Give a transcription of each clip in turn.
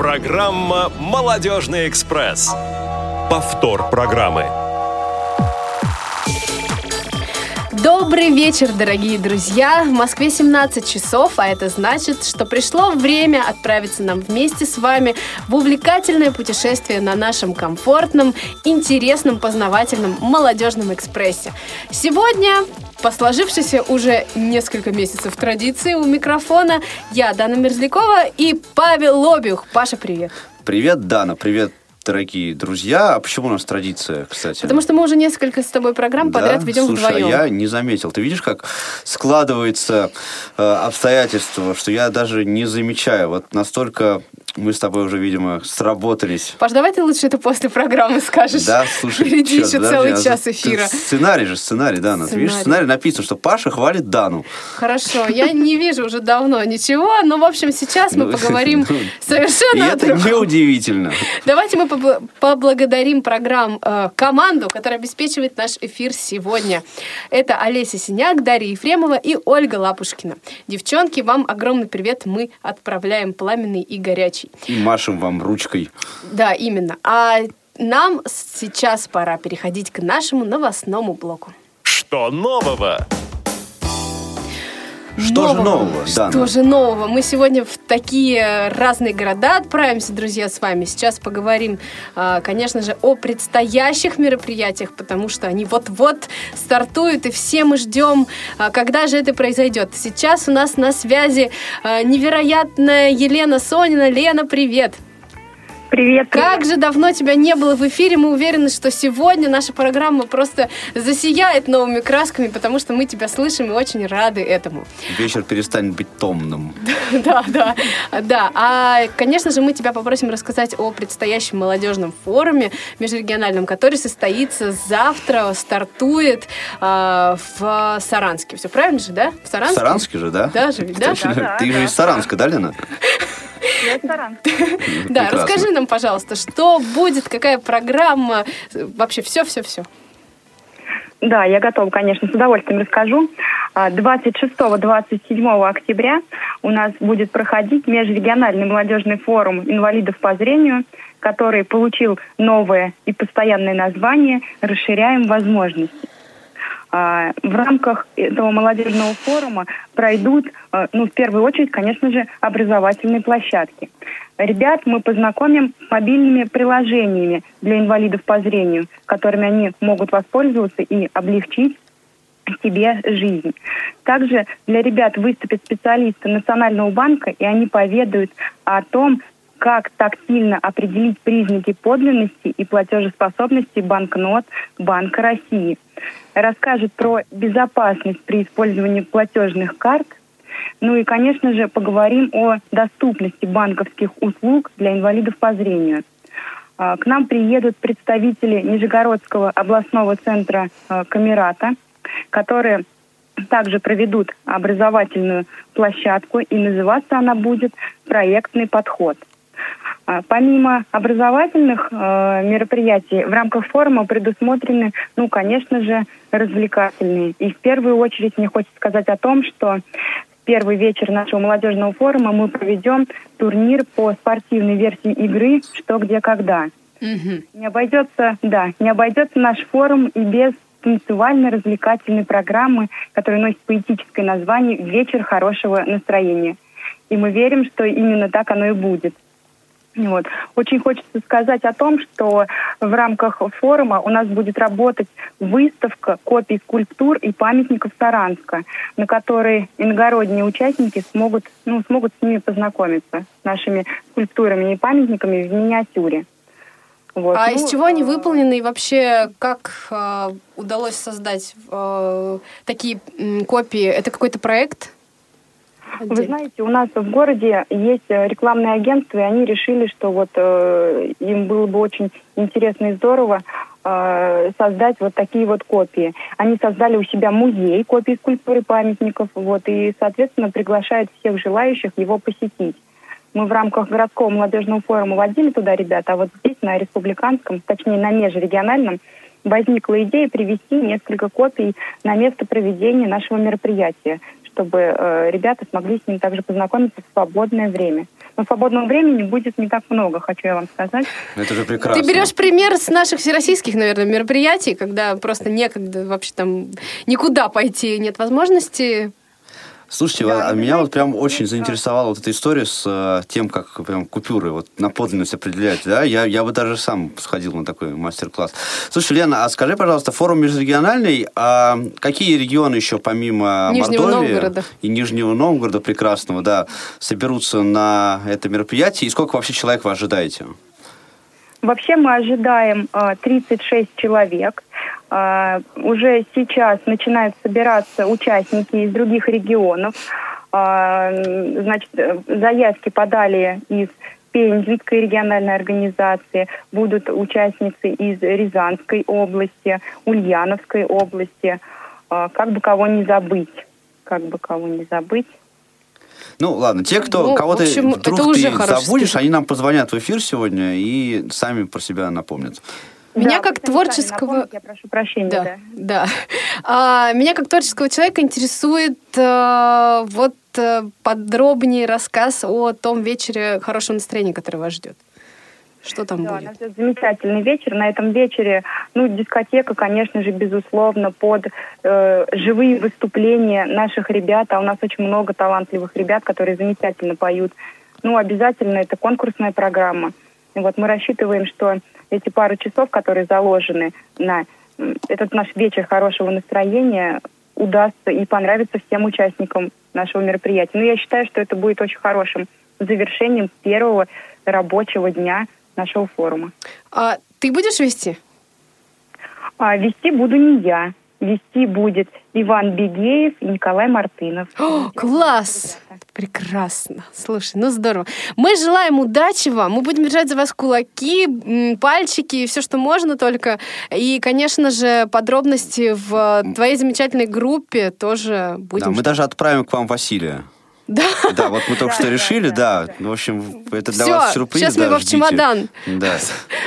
Программа «Молодежный экспресс». Повтор программы. Добрый вечер, дорогие друзья! В Москве 17 часов, а это значит, что пришло время отправиться нам вместе с вами в увлекательное путешествие на нашем комфортном, интересном, познавательном молодежном экспрессе. Сегодня по сложившейся уже несколько месяцев традиции у микрофона я, Дана Мерзлякова и Павел Лобюх. Паша, привет! Привет, Дана, привет, дорогие друзья. А почему у нас традиция, кстати? Потому что мы уже несколько с тобой программ Да? подряд ведем Слушай, а вдвоем. я не заметил. Ты видишь, как складывается э, обстоятельства, что я даже не замечаю. Вот настолько мы с тобой уже, видимо, сработались. Паш, давай ты лучше это после программы скажешь. Да, слушай, Впереди еще подожди, целый а час эфира. Сценарий же, сценарий, Дана. Ты видишь, Сценарий. написано, что Паша хвалит Дану. Хорошо, я не вижу уже давно ничего, но, в общем, сейчас мы Ну, поговорим ну, совершенно И это неудивительно. Давайте мы побл- поблагодарим программ э, команду, которая обеспечивает наш эфир сегодня. Это Олеся Синяк, Дарья Ефремова и Ольга Лапушкина. Девчонки, вам огромный привет мы отправляем пламенный и горячий. И машем вам ручкой. Да, именно. А нам сейчас пора переходить к нашему новостному блоку. Что нового? Что же нового, Что же нового? Мы сегодня в такие разные города отправимся, друзья, с вами. Сейчас поговорим, а, конечно же, о предстоящих мероприятиях, потому что они вот-вот стартуют, и все мы ждем, а, когда же это произойдет. Сейчас у нас на связи а, невероятная Елена Сонина. Лена, привет! Привет. Как же давно тебя не было в эфире. Мы уверены, что сегодня наша программа просто засияет новыми красками, потому что мы тебя слышим и очень рады этому. Вечер перестанет быть томным. Да, да, да. А, конечно же, мы тебя попросим рассказать о предстоящем молодежном форуме межрегиональном, который состоится завтра, стартует а, в Саранске. Все правильно же, да? В В Саранске? Же, да? Да, же ведь, да? Ты же из Саранска, да, Лена? Ресторан. Да, Прекрасно. расскажи нам, пожалуйста, что будет, какая программа, вообще все-все-все. Да, я готова, конечно, с удовольствием расскажу. А, 26-27 октября у нас будет проходить межрегиональный молодежный форум инвалидов по зрению, который получил новое и постоянное название «Расширяем возможности». А, В рамках этого молодежного форума пройдут, э, ну, в первую очередь, конечно же, образовательные площадки. Ребят мы познакомим с мобильными приложениями для инвалидов по зрению, которыми они могут воспользоваться и облегчить себе жизнь. Также для ребят выступят специалисты Национального банка, и они поведают о том, как тактильно определить признаки подлинности и платежеспособности банкнот Банка России. Расскажет про безопасность при использовании платежных карт. Ну и, конечно же, поговорим о доступности банковских услуг для инвалидов по зрению. А, К нам приедут представители Нижегородского областного центра а, Камерата, которые также проведут образовательную площадку, и называться она будет «Проектный подход». А, Помимо образовательных э, мероприятий в рамках форума предусмотрены, ну, конечно же, развлекательные. И в первую очередь мне хочется сказать о том, что в первый вечер нашего молодежного форума мы проведем турнир по спортивной версии игры «Что, где, когда». Мгм. Не обойдется, да, не обойдется наш форум и без танцевально-развлекательной программы, которая носит поэтическое название «Вечер хорошего настроения». И мы верим, что именно так оно и будет. Вот. Очень хочется сказать о том, что в рамках форума у нас будет работать выставка копий скульптур и памятников Саранска, на которой иногородние участники смогут, ну, смогут с ними познакомиться, с нашими скульптурами и памятниками в миниатюре. Вот. А Ну, из чего они э, выполнены и вообще как э, удалось создать э, такие м, копии? Это какой-то проект? Вы знаете, у нас в городе есть э, рекламное агентство, и они решили, что вот э, им было бы очень интересно и здорово э, создать вот такие вот копии. Они создали у себя музей копий скульптуры памятников, вот, и, соответственно, приглашают всех желающих его посетить. Мы в рамках городского молодежного форума водили туда ребят, а вот здесь, на республиканском, точнее, на межрегиональном, возникла идея привести несколько копий на место проведения нашего мероприятия, чтобы э, ребята смогли с ним также познакомиться в свободное время. Но свободного времени будет не так много, хочу я вам сказать. Это же прекрасно. Ты берешь пример с наших всероссийских, наверное, мероприятий, когда просто некогда вообще там никуда пойти, нет возможности. Слушайте, Да, а меня вот прям очень заинтересовала вот эта история с э, тем, как прям купюры вот на подлинность определять, да? Я, я бы даже сам сходил на такой мастер-класс. Слушай, Лена, а скажи, пожалуйста, форум межрегиональный, а какие регионы еще помимо Нижнего Мордовии Новгорода. и Нижнего Новгорода прекрасного, да, соберутся на это мероприятие? И сколько вообще человек вы ожидаете? Вообще мы ожидаем э, 36 человек. Э, уже сейчас начинают собираться участники из других регионов. Э, значит, э, заявки подали из Пензенской региональной организации, будут участницы из Рязанской области, Ульяновской области. Э, как бы кого не забыть. Как бы кого не забыть. Ну, ладно, те, кто Ну, кого в ты общем, вдруг ты забудешь, они нам позвонят в эфир сегодня и сами про себя напомнят. Меня Да, как творческого- Я прошу прощения. Да, да. да. А, меня как творческого человека интересует э, вот э, подробнее рассказ о том вечере хорошего настроения, который вас ждет. Что там Да, будет? нас ждет замечательный вечер. На этом вечере, ну, дискотека, конечно же, безусловно, под э, живые выступления наших ребят. А у нас очень много талантливых ребят, которые замечательно поют. Ну, обязательно это конкурсная программа. И вот мы рассчитываем, что эти пару часов, которые заложены на этот наш вечер хорошего настроения, удастся и понравится всем участникам нашего мероприятия. Ну, я считаю, что это будет очень хорошим завершением первого рабочего дня нашего форума. А, ты будешь вести? А вести буду не я. Вести будет Иван Бегеев и Николай Мартынов. О, класс! Прекрасно. Слушай, ну здорово. Мы желаем удачи вам. Мы будем держать за вас кулаки, пальчики, все, что можно только. И, конечно же, подробности в твоей замечательной группе тоже будем. Да, мы даже отправим к вам Василия. Да. Да, вот мы только что Да, решили, да, да. да. В общем, это для Всё, вас сюрприз. сейчас мы его в чемодан. Да.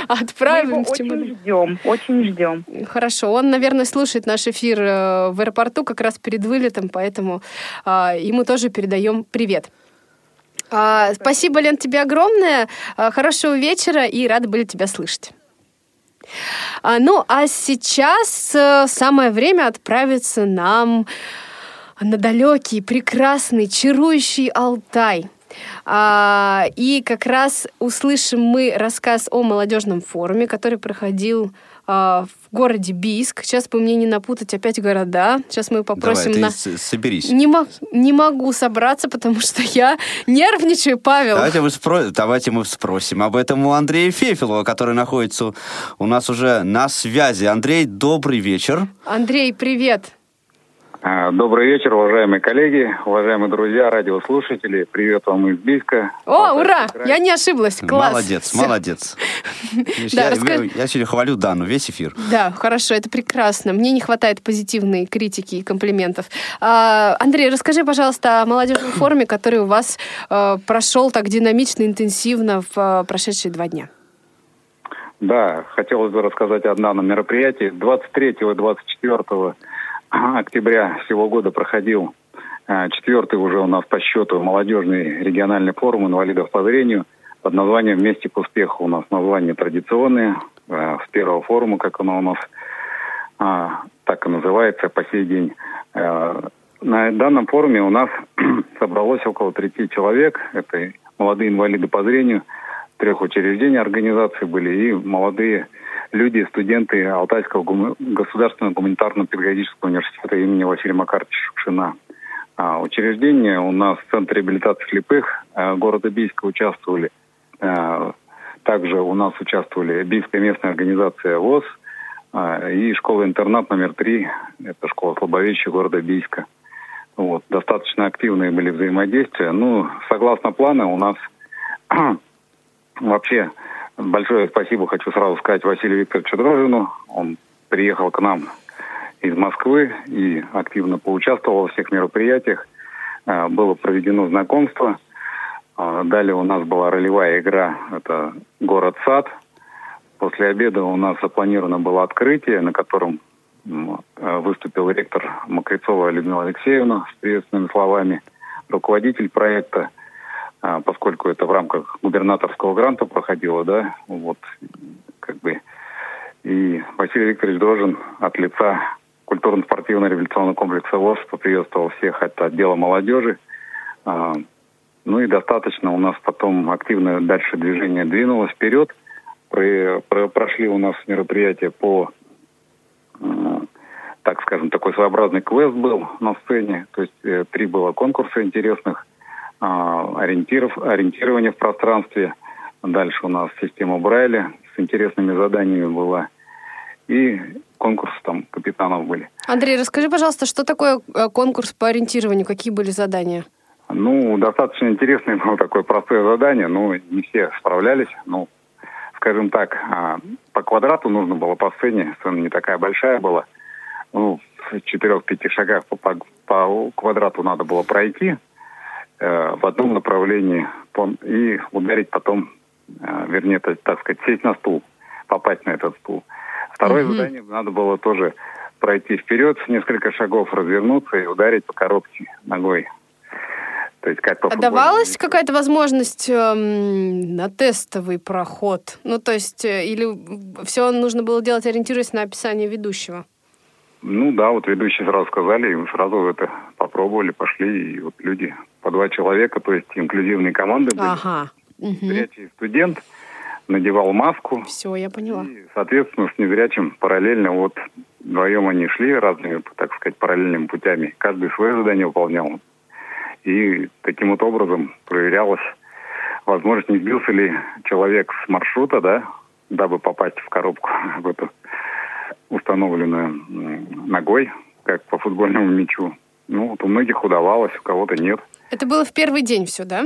Мы Отправим его в чемодан. очень ждем, очень ждем. Хорошо, он, наверное, слушает наш эфир э, в аэропорту как раз перед вылетом, поэтому а, ему тоже передаем привет. А, спасибо, Лен, тебе огромное. А, хорошего вечера и рады были тебя слышать. А, ну, а сейчас э, самое время отправиться нам на далекий, прекрасный, чарующий Алтай. А, и как раз услышим мы рассказ о молодежном форуме, который проходил а, в городе Бийск. Сейчас бы мне не напутать опять города. Сейчас мы попросим Давай, на... соберись. Не, мо- не могу собраться, потому что я нервничаю, Павел. Давайте, вы спро- Давайте мы спросим об этом у Андрея Фефилова, который находится у нас уже на связи. Андрей, добрый вечер. Андрей, привет. А, Добрый вечер, уважаемые коллеги, уважаемые друзья, радиослушатели. Привет вам из Бийска. О, Алтайский ура! край. Я не ошиблась. Класс. Молодец, молодец. Да, я, расскажи. я сегодня хвалю Дану весь эфир. Да, хорошо, это прекрасно. Мне не хватает позитивной критики и комплиментов. А, Андрей, расскажи, пожалуйста, о молодежном форуме, который у вас э, прошел так динамично, интенсивно в э, прошедшие два дня. Да, хотелось бы рассказать о данном мероприятии. 23 и 24 октября сего года проходил а, четвертый уже у нас по счету молодежный региональный форум инвалидов по зрению под названием «Вместе к успеху». У нас название традиционное, а, с первого форума, как оно у нас а, так и называется по сей день. А, На данном форуме у нас собралось около 30 человек. Это молодые инвалиды по зрению, трех учреждений организации были и молодые люди, студенты Алтайского гуму- государственного гуманитарно-педагогического университета имени Василия Макаровича Шукшина. А, учреждения у нас Центр реабилитации слепых а, города Бийска участвовали. А, также у нас участвовали Бийская местная организация ВОЗ а, и школа-интернат номер три, это школа слабовещих города Бийска. Вот, достаточно активные были взаимодействия. Ну, согласно плану, у нас вообще большое спасибо хочу сразу сказать Василию Викторовичу Дрожину. Он приехал к нам из Москвы и активно поучаствовал во всех мероприятиях. А, Было проведено знакомство. А, Далее у нас была ролевая игра, это город-сад. После обеда у нас запланировано было открытие, на котором э, выступил ректор Макрицова Людмила Алексеевна с приветственными словами, руководитель проекта а, поскольку это в рамках губернаторского гранта проходило, да, вот, как бы, и Василий Викторович Дрожин от лица культурно-спортивно-революционного комплекса ВОЗ поприветствовал всех от отдела молодежи. А, ну и достаточно у нас потом активное дальше движение двинулось вперед. Про, про, прошли у нас мероприятия по, так скажем, такой своеобразный квест был на сцене. То есть э, три было конкурса интересных, а, ориентиров, ориентирование в пространстве. Дальше у нас система Брайля с интересными заданиями была. И конкурсы там капитанов были. Андрей, расскажи, пожалуйста, что такое э, конкурс по ориентированию? Какие были задания? Ну, достаточно интересное было такое простое задание, но не все справлялись. Ну, скажем так, а, по квадрату нужно было по сцене, сцена не такая большая была. Ну, в четырех-пяти шагах по, по, по квадрату надо было пройти в одном направлении и ударить потом, э, вернее, так, сказать, сесть на стул, попасть на этот стул. Второе mm-hmm. задание надо было тоже пройти вперед несколько шагов, развернуться и ударить по коробке ногой то есть как а давалась какая-то возможность эм, на тестовый проход? Ну, то есть, э, или все нужно было делать, ориентируясь на описание ведущего? Ну да, вот ведущие сразу сказали, и мы сразу это попробовали, пошли, и вот люди по два человека, то есть инклюзивные команды были. Ага. Незрячий студент надевал маску. Все, я поняла. И, соответственно, с незрячим параллельно вот вдвоем они шли разными, так сказать, параллельными путями. Каждый свое задание выполнял. И таким вот образом проверялась возможность, не сбился ли человек с маршрута, да, дабы попасть в коробку в эту установленную ногой, как по футбольному мячу. Ну, вот у многих удавалось, у кого-то нет. Это было в первый день все, да?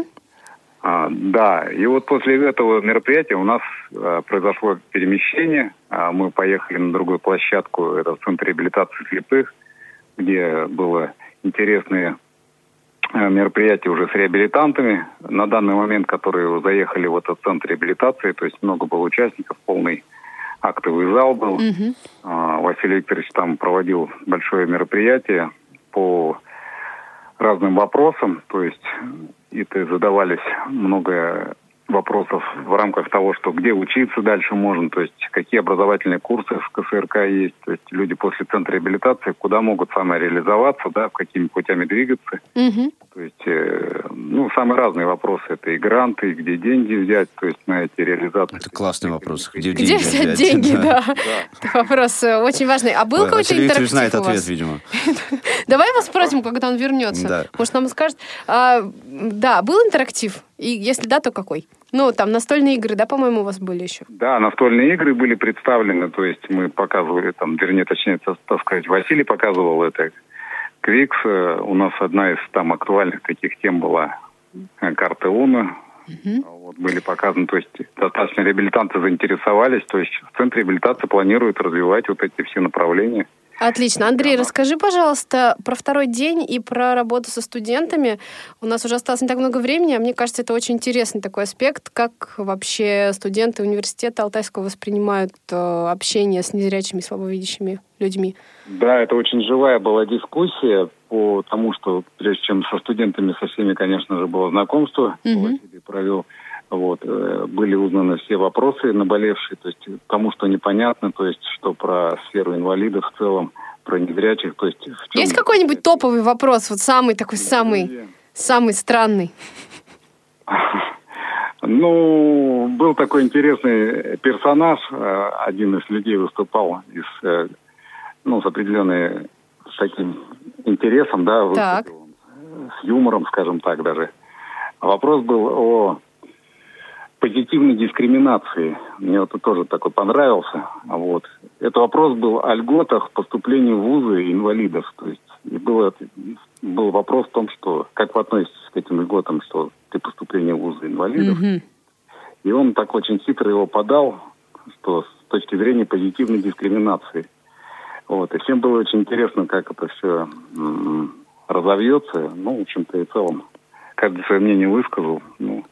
А, да, и вот после этого мероприятия у нас а, произошло перемещение. А, мы поехали на другую площадку, это в Центр реабилитации слепых, где было интересные Э, мероприятие уже с реабилитантами, на данный момент, которые заехали в этот центр реабилитации, то есть много было участников, полный актовый зал был. Угу. Василий Викторович там проводил большое мероприятие по разным вопросам, то есть это задавались много вопросов в рамках того, что где учиться дальше можно, то есть какие образовательные курсы в КСРК есть, то есть люди после центра реабилитации куда могут самореализоваться, да, какими путями двигаться. Угу. То есть, э, ну, самые разные вопросы. Это и гранты, и где деньги взять, то есть на эти реализации. Это классный вопрос. Где, где деньги взять, взять деньги, да. да. Это вопрос э, очень важный. А был какой-то интерактив знает у вас? ответ, видимо. Давай его спросим, когда он вернется. Да. Может, нам скажет. А, да, был интерактив? И если да, то какой? Ну, там настольные игры, да, по-моему, у вас были еще? Да, настольные игры были представлены, то есть мы показывали там, вернее, точнее, так сказать, Василий показывал это. Квикс, э, у нас одна из там актуальных таких тем была э, карта Луна. Угу. Вот, были показаны, то есть достаточно реабилитанты заинтересовались, то есть в Центре реабилитации планируют развивать вот эти все направления. Отлично. Андрей, да. расскажи, пожалуйста, про второй день и про работу со студентами. У нас уже осталось не так много времени, а мне кажется, это очень интересный такой аспект, как вообще студенты университета Алтайского воспринимают э, общение с незрячими, слабовидящими людьми. Да, это очень живая была дискуссия по тому, что прежде чем со студентами со всеми, конечно же, было знакомство, угу. Провел вот, э, были узнаны все вопросы наболевшие, то есть тому, что непонятно, то есть что про сферу инвалидов в целом, про незрячих, то есть... В чем... Есть какой-нибудь топовый вопрос, вот самый такой, самый, самый странный? Ну, был такой интересный персонаж, э, один из людей выступал из, э, ну, с определенной, с таким интересом, да, так. с юмором, скажем так, даже. Вопрос был о позитивной дискриминации. Мне вот это тоже такой понравился. Вот. Это вопрос был о льготах поступления в вузы инвалидов. То есть и был, был вопрос в том, что как вы относитесь к этим льготам, что ты поступление в вузы инвалидов. Mm-hmm. И он так очень хитро его подал, что с точки зрения позитивной дискриминации. Вот. И всем было очень интересно, как это все м- разовьется. Ну, в общем-то, и в целом каждый свое мнение высказал. Ну,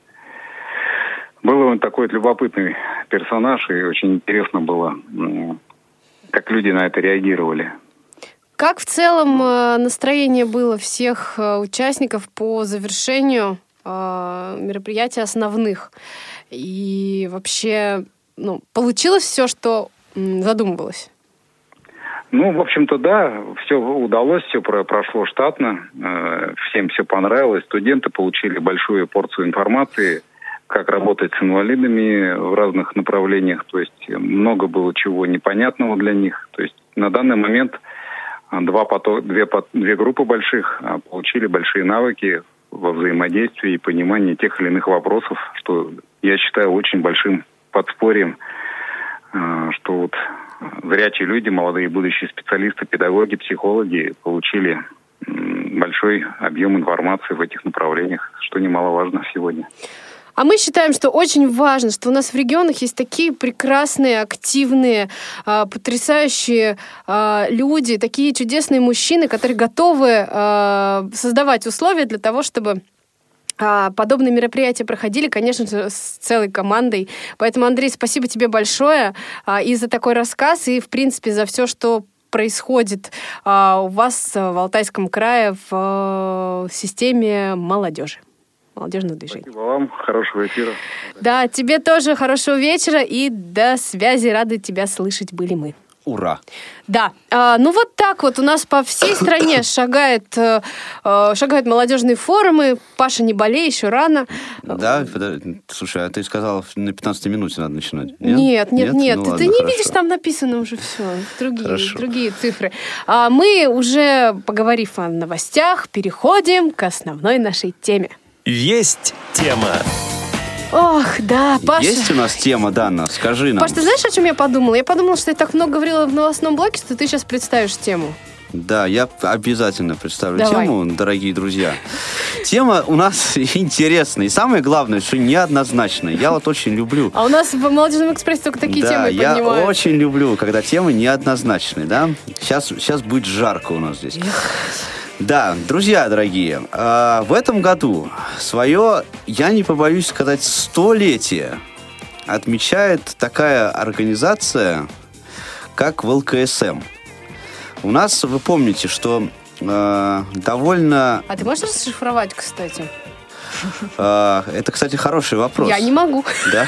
был он такой любопытный персонаж, и очень интересно было, как люди на это реагировали. Как в целом э, настроение было всех э, участников по завершению э, мероприятий основных. И вообще, ну, получилось все, что задумывалось. Ну, в общем-то, да, все удалось, все про- прошло штатно, всем все понравилось. Студенты получили большую порцию информации, как работать с инвалидами в разных направлениях. То есть много было чего непонятного для них. То есть на данный момент а, два пото- две, две группы больших а, получили большие навыки во взаимодействии и понимании тех или иных вопросов, что я считаю очень большим подспорьем а, что вот зрячие люди, молодые будущие специалисты, педагоги, психологи получили большой объем информации в этих направлениях, что немаловажно сегодня. А мы считаем, что очень важно, что у нас в регионах есть такие прекрасные, активные, а, потрясающие а, люди, такие чудесные мужчины, которые готовы а, создавать условия для того, чтобы подобные мероприятия проходили, конечно же, с целой командой. Поэтому, Андрей, спасибо тебе большое и за такой рассказ, и, в принципе, за все, что происходит у вас в Алтайском крае в а, системе молодежи, молодежного движения. Спасибо вам, хорошего эфира. Да, тебе тоже хорошего вечера и до связи. Рады тебя слышать были мы. Ура! Да, а, ну вот так вот у нас по всей стране шагает, э, э, шагают молодежные форумы. Паша, не болей, еще рано. Да, слушай, а ты сказал, на 15 минуте надо начинать. Нет, нет, нет. Ну ты, ладно, ты не хорошо. видишь, там написано уже все. Другие, Хорошо. другие цифры. А мы уже, поговорив о новостях, переходим к основной нашей теме. Есть тема. Ох, да, Паша. Есть у нас тема, Дана? Скажи нам. Паш, ты знаешь, о чем я подумала? Я подумала, что я так много говорила в новостном блоке, что ты сейчас представишь тему. Да, я обязательно представлю Давай. тему, дорогие друзья. Тема у нас интересная. И самое главное, что неоднозначная. Я вот очень люблю А у нас в молодежном экспрессе только такие да, темы я поднимают. очень люблю, когда темы неоднозначные, да. Сейчас, сейчас будет жарко у нас здесь. Да, друзья дорогие, а, в этом году свое, я не побоюсь сказать, столетие отмечает такая организация, как ВЛКСМ. У нас, вы помните, что э, довольно... А ты можешь расшифровать, кстати? э, это, кстати, хороший вопрос. Я не могу. Да?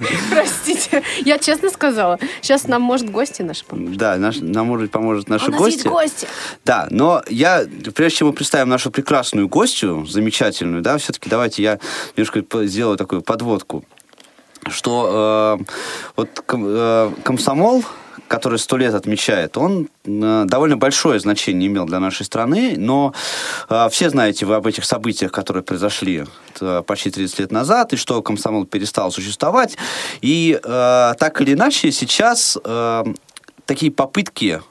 Простите. Я честно сказала. Сейчас нам, может, гости наши помогут. Да, наш, нам, может, поможет наши А у нас гости. есть гости. Да, но я, прежде чем мы представим нашу прекрасную гостью, замечательную, да, все-таки давайте я немножко сделаю такую подводку, что э, вот ком- э, комсомол, который сто лет отмечает, он э, довольно большое значение имел для нашей страны, но э, все знаете вы об этих событиях, которые произошли э, почти 30 лет назад, и что комсомол перестал существовать, и так или иначе сейчас такие попытки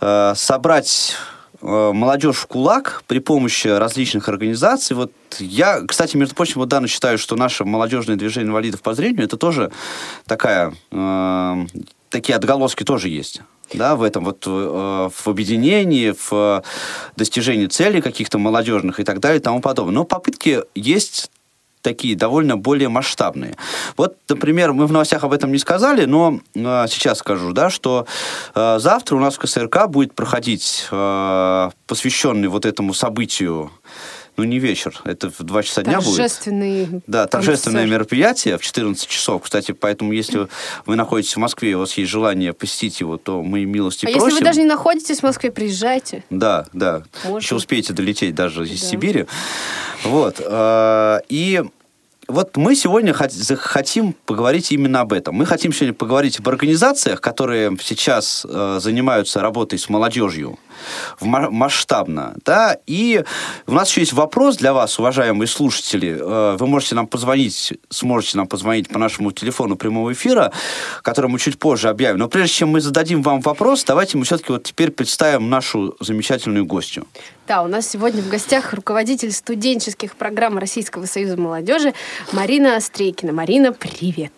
собрать молодежь в кулак при помощи различных организаций. Вот я, кстати, между прочим, вот Дана считаю, что наше молодежное движение инвалидов по зрению это тоже такая, э, такие отголоски тоже есть. Да, в этом вот э, в объединении, в достижении целей каких-то молодежных и так далее и тому подобное. Но попытки есть такие довольно более масштабные. Вот, например, мы в новостях об этом не сказали, но э, сейчас скажу, да, что э, завтра у нас в КСРК будет проходить э, посвященный вот этому событию, ну не вечер, это в 2 часа дня будет. Торжественный Да, торжественное концерт. мероприятие в 14 часов. Кстати, поэтому, если вы находитесь в Москве, и у вас есть желание посетить его, то мы милости А просим. если вы даже не находитесь в Москве, приезжайте. Да, да. Можно. Еще успеете долететь даже из Да. Сибири. Вот. э, И вот мы сегодня хотим поговорить именно об этом. Мы хотим сегодня поговорить об организациях, которые сейчас э, занимаются работой с молодежью масштабно, да, и у нас еще есть вопрос для вас, уважаемые слушатели. Э, Вы можете нам позвонить, сможете нам позвонить по нашему телефону прямого эфира, который мы чуть позже объявим. Но прежде чем мы зададим вам вопрос, давайте мы все-таки вот теперь представим нашу замечательную гостью. Да, у нас сегодня в гостях руководитель студенческих программ Российского союза молодежи Марина Острейкина. Марина, привет.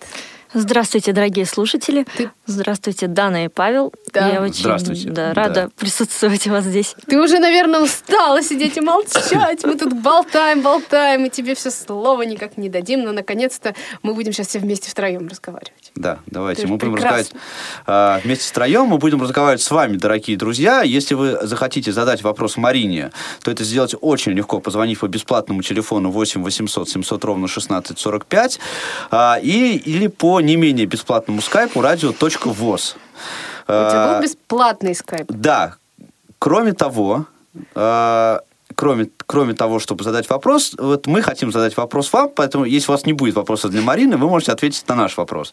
Здравствуйте, дорогие слушатели. Ты Здравствуйте, Дана и Павел. Да. Я очень Здравствуйте. Да, Да. рада присутствовать у вас здесь. Ты уже, наверное, устала сидеть и молчать. Мы тут болтаем, болтаем, и тебе все слова никак не дадим. Но, наконец-то, мы будем сейчас все вместе втроем разговаривать. Да, давайте. Мы будем прекрасно. разговаривать а, вместе втроем. Мы будем разговаривать с вами, дорогие друзья. Если вы захотите задать вопрос Марине, то это сделать очень легко, позвонив по бесплатному телефону 8 800 700 ровно 16 45 а, и, или по не менее бесплатному скайпу radio.voz. У тебя был бесплатный скайп. Да. Кроме того, э, кроме, кроме того, чтобы задать вопрос, вот мы хотим задать вопрос вам, поэтому если у вас не будет вопроса для Марины, вы можете ответить на наш вопрос.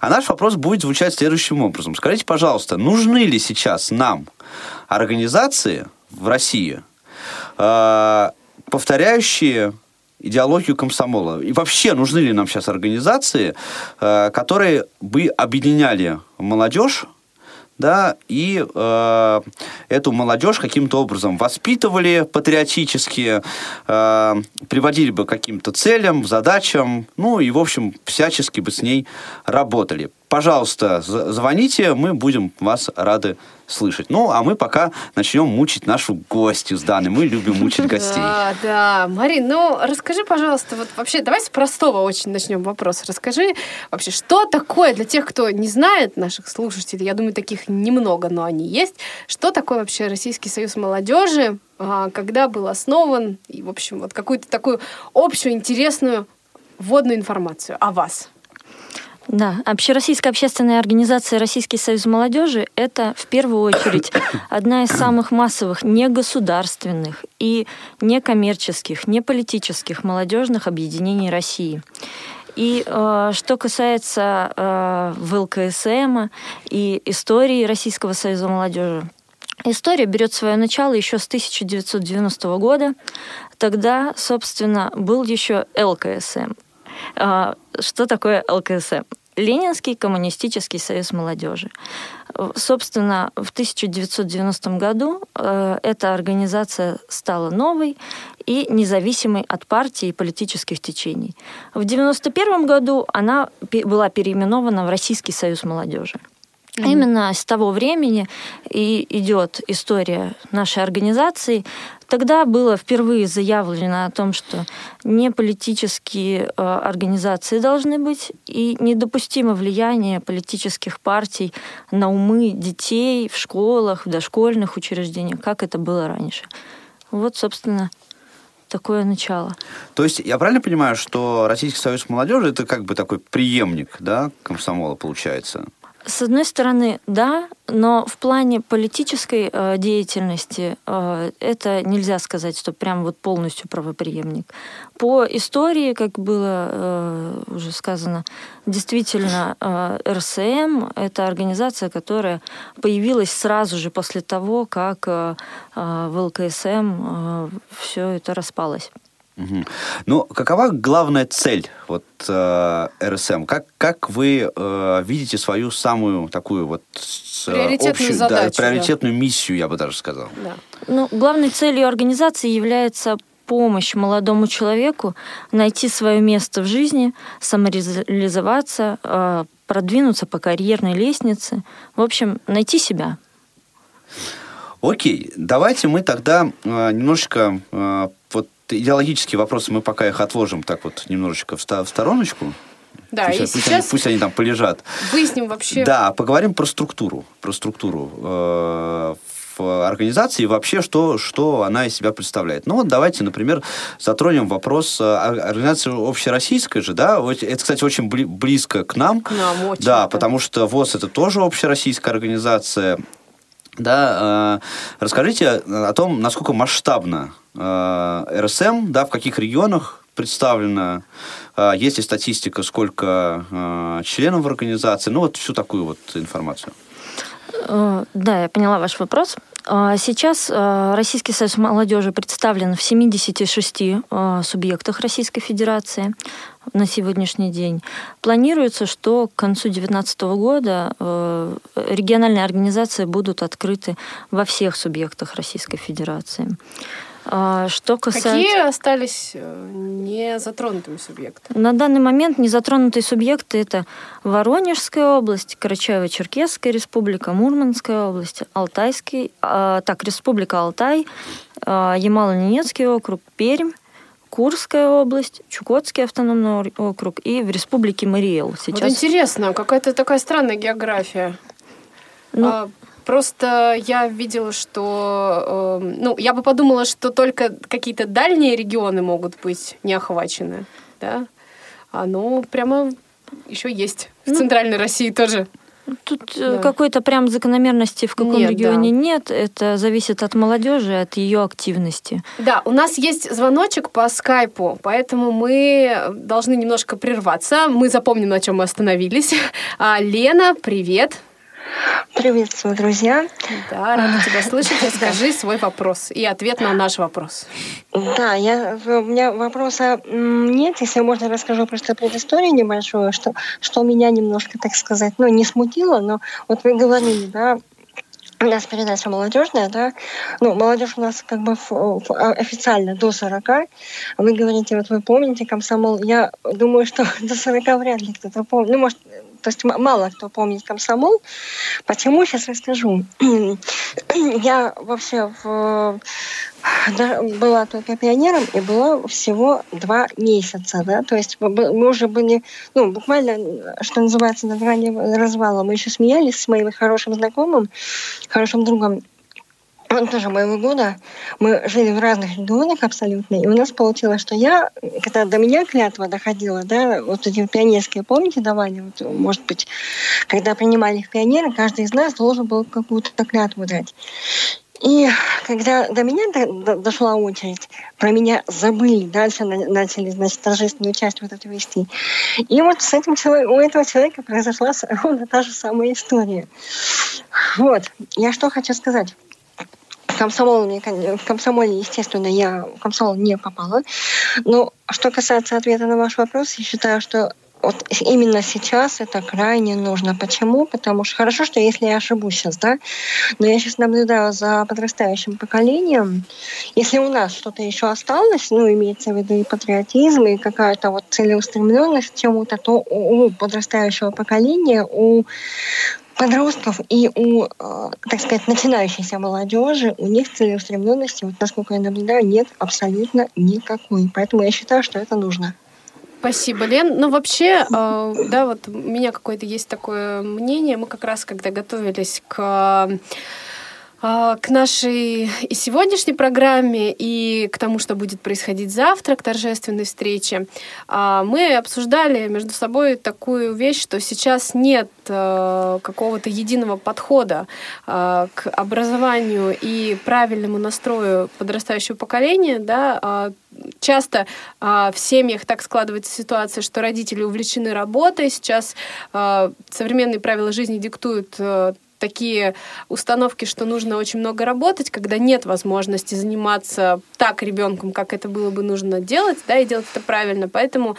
А наш вопрос будет звучать следующим образом. Скажите, пожалуйста, нужны ли сейчас нам организации в России, э, повторяющие идеологию комсомола. И вообще, нужны ли нам сейчас организации, э, которые бы объединяли молодежь, да, и э, эту молодежь каким-то образом воспитывали патриотически, э, приводили бы к каким-то целям, задачам, ну и, в общем, всячески бы с ней работали. Пожалуйста, звоните, мы будем вас рады слышать. Ну, а мы пока начнем мучить нашу гостью с Даной. Мы любим мучить гостей. Да, да. Марин, ну расскажи, пожалуйста, вот вообще, давай с простого очень начнем вопрос. Расскажи вообще, что такое для тех, кто не знает наших слушателей, я думаю, таких немного, но они есть, что такое вообще Российский союз молодежи, а, когда был основан, и, в общем, вот какую-то такую общую, интересную вводную информацию о вас. Да, Общероссийская общественная организация Российский союз молодежи – это в первую очередь одна из самых массовых негосударственных и некоммерческих, неполитических молодежных объединений России. И э, что касается э, ВЛКСМ и истории Российского союза молодежи, История берет свое начало еще с 1990 года. Тогда, собственно, был еще ЛКСМ. А, Что такое ЛКСМ? Ленинский коммунистический союз молодежи. Собственно, в 1990 году э, эта организация стала новой и независимой от партии и политических течений. В 1991 году она была переименована в Российский союз молодежи. Именно с того времени и идет история нашей организации. Тогда было впервые заявлено о том, что не политические э, организации должны быть и недопустимо влияние политических партий на умы детей в школах, в дошкольных учреждениях, как это было раньше. Вот, собственно, такое начало. То есть я правильно понимаю, что Российский союз молодежи это как бы такой преемник, да, комсомола получается? С одной стороны, да, но в плане политической э, деятельности э, это нельзя сказать, что прям вот полностью правоприемник. По истории, как было э, уже сказано, действительно э, РСМ это организация, которая появилась сразу же после того, как э, э, в ЛКСМ все это распалось. Мгм. Ну, какова главная цель вот э, РСМ? Как, как вы э, видите свою самую такую вот с- Приоритетную да, задачу, да. приоритетную миссию, я бы даже сказал? Да. Ну, главной целью организации является помощь молодому человеку найти свое место в жизни, самореализоваться, э, продвинуться по карьерной лестнице. В общем, найти себя. Окей, давайте мы тогда э, немножечко э, вот идеологические вопросы мы пока их отложим так вот немножечко в, стороночку. Да, пусть, и пусть сейчас они, пусть они там полежат. выясним вообще, Да, поговорим про структуру, про структуру э, в организации и вообще, что, что она из себя представляет. Ну вот давайте, например, затронем вопрос э, ор- организации общероссийской же, да, это, кстати, очень бли- близко к нам. к нам очень. Да, потому что ВОЗ это тоже общероссийская организация. Да, э, расскажите о том, насколько масштабно э, РСМ, да, в каких регионах представлена, э, есть ли статистика, сколько э, членов в организации, ну вот всю такую вот информацию. Э, Да, я поняла ваш вопрос. А, Сейчас э, Российский союз молодежи представлен в 76 э, субъектах Российской Федерации на сегодняшний день. Планируется, что к концу 2019 года региональные организации будут открыты во всех субъектах Российской Федерации. А, что касается... Какие остались э, не затронутыми субъектами? На данный момент незатронутые субъекты это Воронежская область, Карачаево-Черкесская республика, Мурманская область, Алтайский, а, так, Республика Алтай, а, Ямало-Ненецкий округ, Пермь, Курская область, Чукотский автономный округ и в Республике Мариэл. Сейчас... Вот интересно, какая-то такая странная география. Ну, а, Просто я видела, что... Э, ну, я бы подумала, что только какие-то дальние регионы могут быть не охвачены, да? А ну, прямо еще есть. В ну, Центральной России тоже. Тут э, да. какой-то прям закономерности в каком нет, регионе да. нет. Это зависит от молодежи, от ее активности. Да, у нас есть звоночек по скайпу, поэтому мы должны немножко прерваться. Мы запомним, на чем мы остановились. А, Лена, привет. Приветствую, друзья. Да, рада тебя слышать. Скажи свой вопрос и ответ на наш вопрос. Да, я, у меня вопроса нет. Если можно, расскажу просто предысторию небольшую, что, что меня немножко, так сказать, ну, не смутило, но вот вы говорили, да, у нас передача молодежная, да, ну, молодежь у нас как бы официально до 40. Вы говорите, вот вы помните комсомол, я думаю, что до 40 вряд ли кто-то помнит. Ну, может, то есть мало кто помнит комсомол. Почему, сейчас расскажу. Я вообще в, была только пионером и была всего два месяца, да, то есть мы уже были, ну, буквально, что называется, на грани развала. Мы еще смеялись с моим хорошим знакомым, хорошим другом, он тоже моего года. Мы жили в разных регионах абсолютно. И у нас получилось, что я, когда до меня клятва доходила, да, вот эти пионерские, помните, давали, вот, может быть, когда принимали в пионеры, каждый из нас должен был какую-то клятву дать. И когда до меня дошла очередь, про меня забыли, дальше начали, значит, торжественную часть вот эту вести. И вот с этим у этого человека произошла ровно та же самая история. Вот, я что хочу сказать комсомол, в комсомоле, естественно, я в комсомол не попала. Но что касается ответа на ваш вопрос, я считаю, что вот именно сейчас это крайне нужно. Почему? Потому что хорошо, что если я ошибусь сейчас, да, но я сейчас наблюдаю за подрастающим поколением. Если у нас что-то еще осталось, ну, имеется в виду и патриотизм, и какая-то вот целеустремленность к чему-то, то у подрастающего поколения, у подростков и у, э, так сказать, начинающейся молодежи, у них целеустремленности, вот насколько я наблюдаю, нет абсолютно никакой. Поэтому я считаю, что это нужно. Спасибо, Лен. Ну, вообще, э, да, вот у меня какое-то есть такое мнение. Мы как раз, когда готовились к к нашей и сегодняшней программе, и к тому, что будет происходить завтра, к торжественной встрече, а, мы обсуждали между собой такую вещь, что сейчас нет э, какого-то единого подхода э, к образованию и правильному настрою подрастающего поколения. Да? А, часто в семьях так складывается ситуация, что родители увлечены работой. Сейчас современные правила жизни диктуют э, такие установки, что нужно очень много работать, когда нет возможности заниматься так ребенком, как это было бы нужно делать, да, и делать это правильно. Поэтому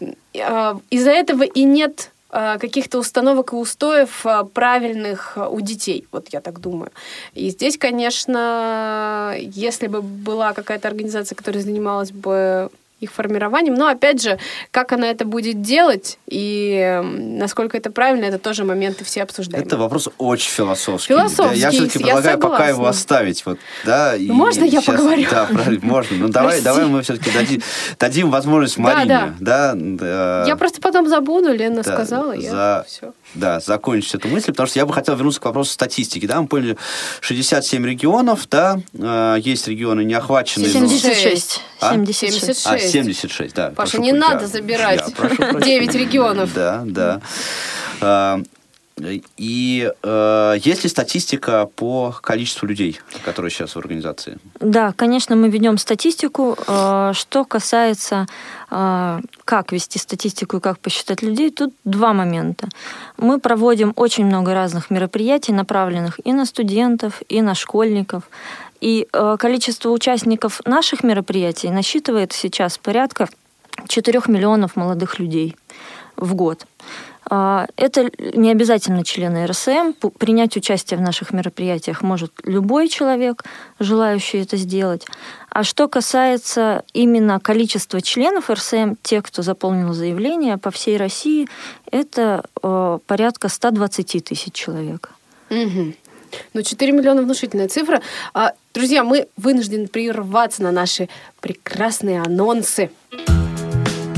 э, из-за этого и нет э, каких-то установок и устоев э, правильных у детей, вот я так думаю. И здесь, конечно, если бы была какая-то организация, которая занималась бы их формированием. Но опять же, как она это будет делать и насколько это правильно, это тоже моменты все обсуждаем. Это вопрос очень философский. Философский. Я все-таки предлагаю согласна. пока его оставить. Вот, да, ну, можно я сейчас, поговорю? Да, можно. Ну давай, давай мы все-таки дадим, дадим возможность Марине. Да, да. да, я просто потом забуду, Лена да, сказала, я за... все да, закончить эту мысль, потому что я бы хотел вернуться к вопросу статистики. Да, мы поняли, 67 регионов, да, э, есть регионы не охваченные. 76. А? 76. А, 76, да. Паша, не прощения. надо забирать я, 9 регионов. Да, да. И э, есть ли статистика по количеству людей, которые сейчас в организации? Да, конечно, мы ведем статистику. Э, что касается, э, как вести статистику и как посчитать людей, тут два момента. Мы проводим очень много разных мероприятий, направленных и на студентов, и на школьников. И э, количество участников наших мероприятий насчитывает сейчас порядка 4 миллионов молодых людей в год. А, это не обязательно члены РСМ. Принять участие в наших мероприятиях может любой человек, желающий это сделать. А что касается именно количества членов РСМ, тех, кто заполнил заявление по всей России, это э, порядка 120 тысяч человек. Угу. Ну, 4 миллиона внушительная цифра. А, друзья, мы вынуждены прерваться на наши прекрасные анонсы.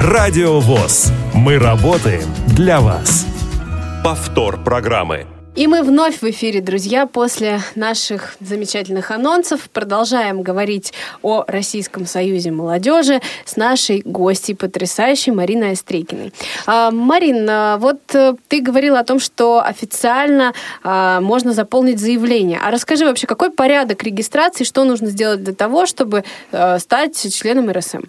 Радио ВОЗ. Мы работаем для вас. Повтор программы. И мы вновь в эфире, друзья, после наших замечательных анонсов продолжаем говорить о Российском союзе молодежи с нашей гостьей, потрясающей Мариной Острекиной. А, Марина, вот э, ты говорила о том, что официально а, можно заполнить заявление. А расскажи вообще, какой порядок регистрации, что нужно сделать для того, чтобы а, стать членом РСМ?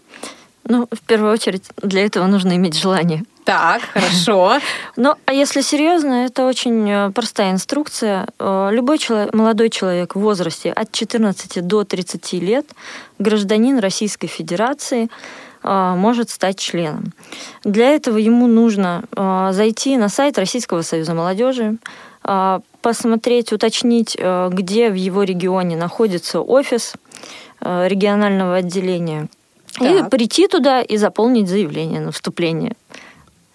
Ну, в первую очередь, для этого нужно иметь желание. Так, хорошо. Ну, а если серьезно, это очень э, простая инструкция. Э, любой человек, молодой человек в возрасте от 14 до 30 лет, гражданин Российской Федерации, э, может стать членом. Для этого ему нужно зайти на сайт Российского Союза молодежи, посмотреть, уточнить, где в его регионе находится офис регионального отделения – так. И прийти туда и заполнить заявление на вступление.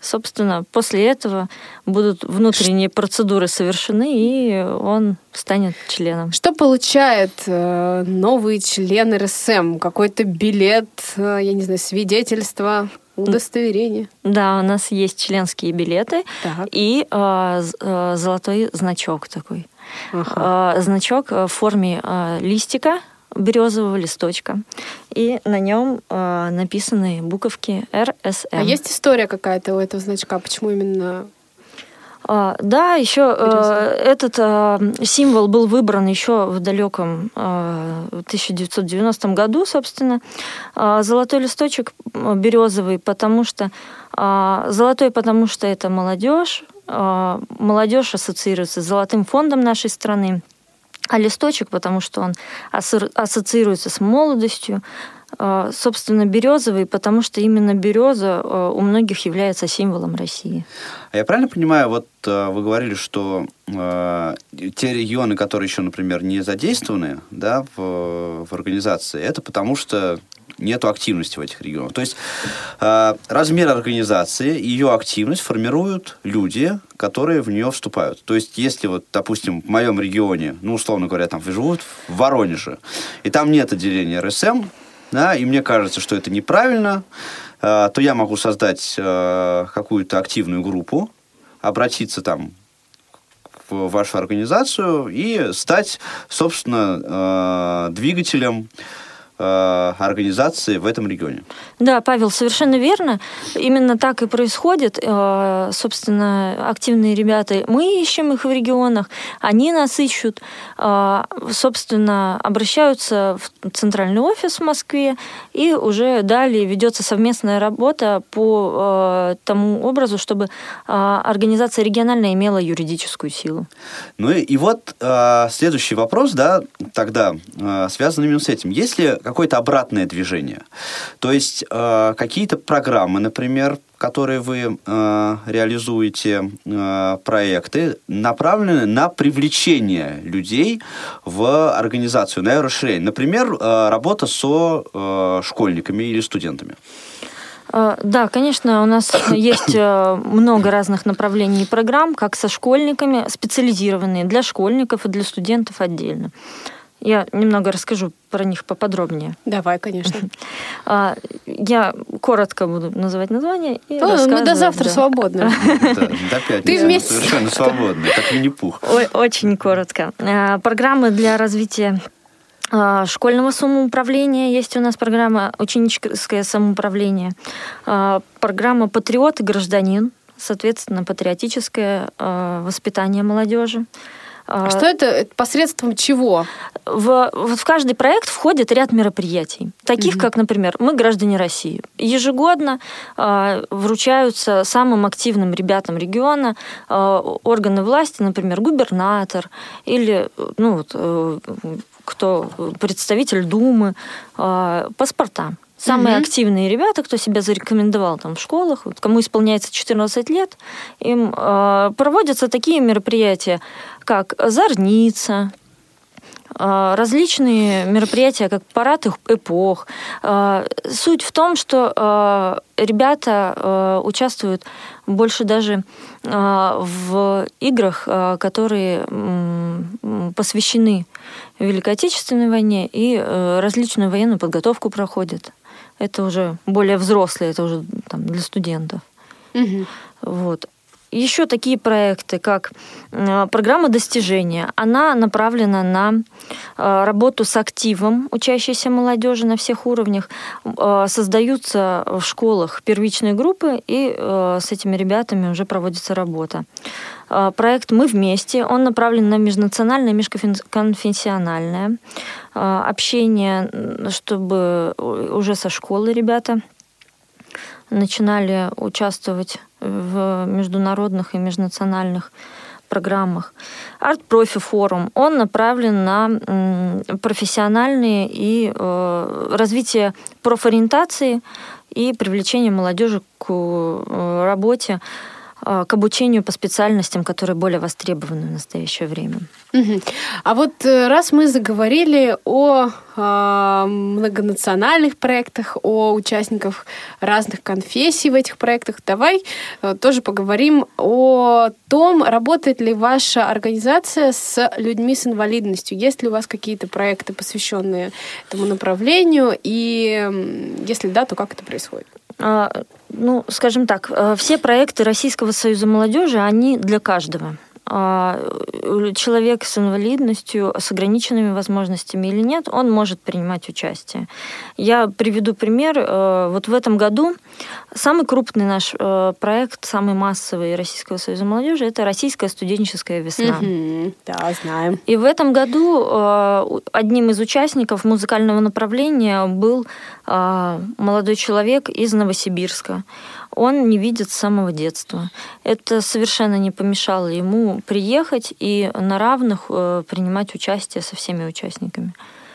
Собственно, после этого будут внутренние процедуры совершены, и он станет членом. Что получает э, новый член РСМ? Какой-то билет, э, я не знаю, свидетельство? Удостоверение. Да, у нас есть членские билеты так. и э, э, золотой значок такой. Ага. Э, значок в форме э, листика березового листочка, и на нем э, написаны буковки РСМ. А есть история какая-то у этого значка? Почему именно а, да, еще э, этот э, символ был выбран еще в далеком э, 1990 году, собственно. Э, золотой листочек березовый, потому что э, золотой, потому что это молодежь. Э, молодежь ассоциируется с золотым фондом нашей страны а листочек, потому что он ассоциируется с молодостью, а, собственно, березовый, потому что именно береза а, у многих является символом России. А я правильно понимаю, вот а, вы говорили, что э, те регионы, которые еще, например, не задействованы да, в, в организации, это потому что нет активности в этих регионах. То есть э, размер организации, ее активность формируют люди, которые в нее вступают. То есть если вот, допустим, в моем регионе, ну, условно говоря, там живут в Воронеже, и там нет отделения РСМ, да, и мне кажется, что это неправильно, э, то я могу создать э, какую-то активную группу, обратиться там в вашу организацию и стать, собственно, э, двигателем организации в этом регионе. Да, Павел, совершенно верно. Именно так и происходит. Э, собственно, активные ребята, мы ищем их в регионах, они нас ищут, э, собственно, обращаются в центральный офис в Москве, и уже далее ведется совместная работа по тому образу, чтобы организация региональная имела юридическую силу. Ну и, и вот следующий вопрос, да, тогда связан именно с этим. Если какое-то обратное движение. То есть э, какие-то программы, например, которые вы э, реализуете, э, проекты, направлены на привлечение людей в организацию, на ее расширение. Например, э, работа со э, школьниками или студентами. Э, да, конечно, у нас есть э, много разных направлений и программ, как со школьниками, специализированные для школьников и для студентов отдельно. Я немного расскажу про них поподробнее. Давай, конечно. А, я коротко буду называть название и ну, Мы до завтра да. свободны. До пятницы. Ты вместе. Совершенно свободны, как Винни-Пух. Очень коротко. А, программы для развития а, школьного самоуправления. Есть у нас программа ученическое самоуправление. Программа «Патриот и гражданин». соответственно, патриотическое воспитание молодежи. А что это? Посредством чего? В, вот в каждый проект входит ряд мероприятий, таких угу. как, например, мы граждане России. Ежегодно э, вручаются самым активным ребятам региона э, органы власти, например, губернатор или ну вот э, кто представитель Думы, э, паспорта. Самые mm активные ребята, кто себя зарекомендовал там в школах, вот, кому исполняется 14 лет, им э, проводятся такие мероприятия, как Зорница, э, различные мероприятия, как парад эпох. Э, суть в том, что э, ребята участвуют больше даже в играх, которые посвящены Великой Отечественной войне и различную военную подготовку проходят. Это уже более взрослые, это уже там, для студентов. Угу. Вот. Еще такие проекты, как э, программа достижения, она направлена на э, работу с активом учащейся молодежи на всех уровнях. Э, создаются в школах первичные группы, и с этими ребятами уже проводится работа. Проект «Мы вместе», он направлен на межнациональное, межконфессиональное общение, чтобы уже со школы ребята начинали участвовать в международных и межнациональных программах. Арт-профи форум, он направлен на профессиональные и э, развитие профориентации и привлечение молодежи к э, работе. а, к обучению по специальностям, которые более востребованы в настоящее время. А вот э, раз мы заговорили о э, многонациональных проектах, о участниках разных конфессий в этих проектах, давай э, тоже поговорим о том, работает ли ваша организация с людьми с инвалидностью. Есть ли у вас какие-то проекты, посвященные этому направлению? И если да, то как это происходит? А, ну, скажем так, э, все проекты Российского союза молодежи, они для каждого. А, человек с инвалидностью, с ограниченными возможностями или нет, он может принимать участие. Я приведу пример. Э, вот в этом году самый крупный наш э, проект, самый массовый Российского союза молодежи, это Российская студенческая весна. Угу, да, знаем. И в этом году одним из участников музыкального направления был молодой человек из Новосибирска он не видит с самого детства. Это совершенно не помешало ему приехать и на равных э, принимать участие со всеми участниками.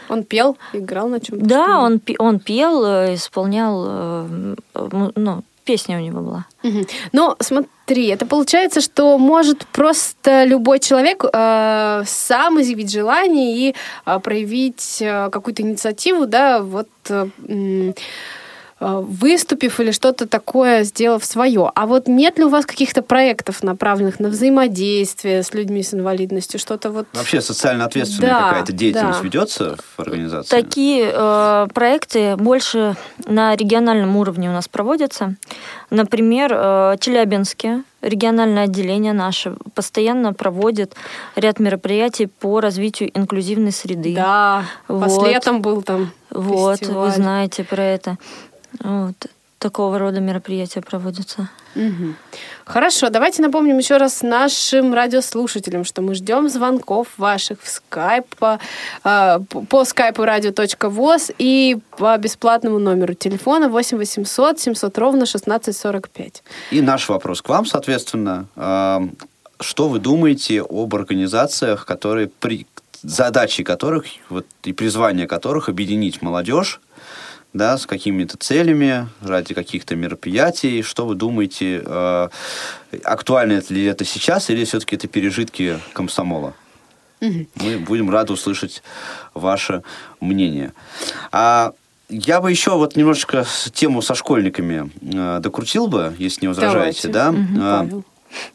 Он пел, играл на чем-то? Да, он, он пел, э, исполнял, э, ну, песня у него была. Угу. Но смотри, это получается, что может просто любой человек э, сам изъявить желание и э, проявить э, какую-то инициативу, да, вот э, Э, выступив или что-то такое сделав свое. А вот нет ли у вас каких-то проектов, направленных на взаимодействие с людьми с инвалидностью, что-то вот... Вообще социально ответственная да, какая-то деятельность да. ведется в организации? Такие э, проекты больше на региональном уровне у нас проводятся. Например, э, Челябинске региональное отделение наше постоянно проводит ряд мероприятий по развитию инклюзивной среды. Да, вот. летом был там Вот, фестиваль. вы знаете про это. Вот такого рода мероприятия проводятся. Угу. Хорошо, давайте напомним еще раз нашим радиослушателям, что мы ждем звонков ваших в скайп по, по скайпу радио.воз и по бесплатному номеру телефона 8 800 700 ровно 1645. И наш вопрос к вам, соответственно. Э, что вы думаете об организациях, которые при задачи которых вот, и призвание которых объединить молодежь да, с какими-то целями, ради каких-то мероприятий. Что вы думаете, э, актуально ли это сейчас, или все-таки это пережитки комсомола? Угу. Мы будем рады услышать ваше мнение. А я бы еще вот немножечко тему со школьниками э, докрутил бы, если не возражаете, Давайте. да? Угу, а,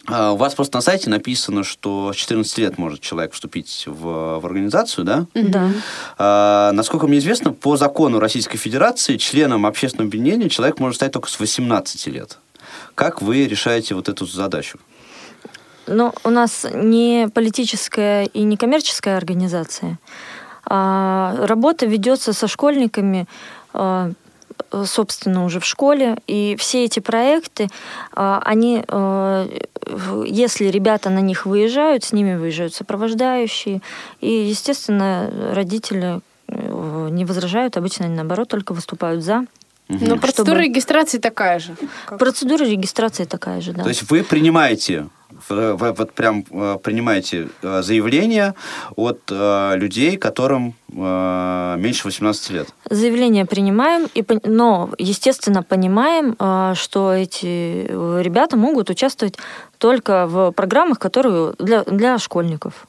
у вас просто на сайте написано, что с 14 лет может человек вступить в, в организацию, да? Да. А, насколько мне известно, по закону Российской Федерации членом общественного объединения человек может стать только с 18 лет. Как вы решаете вот эту задачу? Ну, у нас не политическая и не коммерческая организация. А работа ведется со школьниками а, собственно, уже в школе. И все эти проекты, э, они, если ребята на них выезжают, с ними выезжают сопровождающие. И, естественно, родители не возражают, обычно они, наоборот, только выступают за. Но процедура чтобы... регистрации такая же. Как... Процедура регистрации такая же, да. То есть вы принимаете вы вот прям э, принимаете э, заявления от э, людей, которым меньше 18 лет? Заявления принимаем, и, но, естественно, понимаем, что эти ребята могут участвовать только в программах, которые для, для школьников.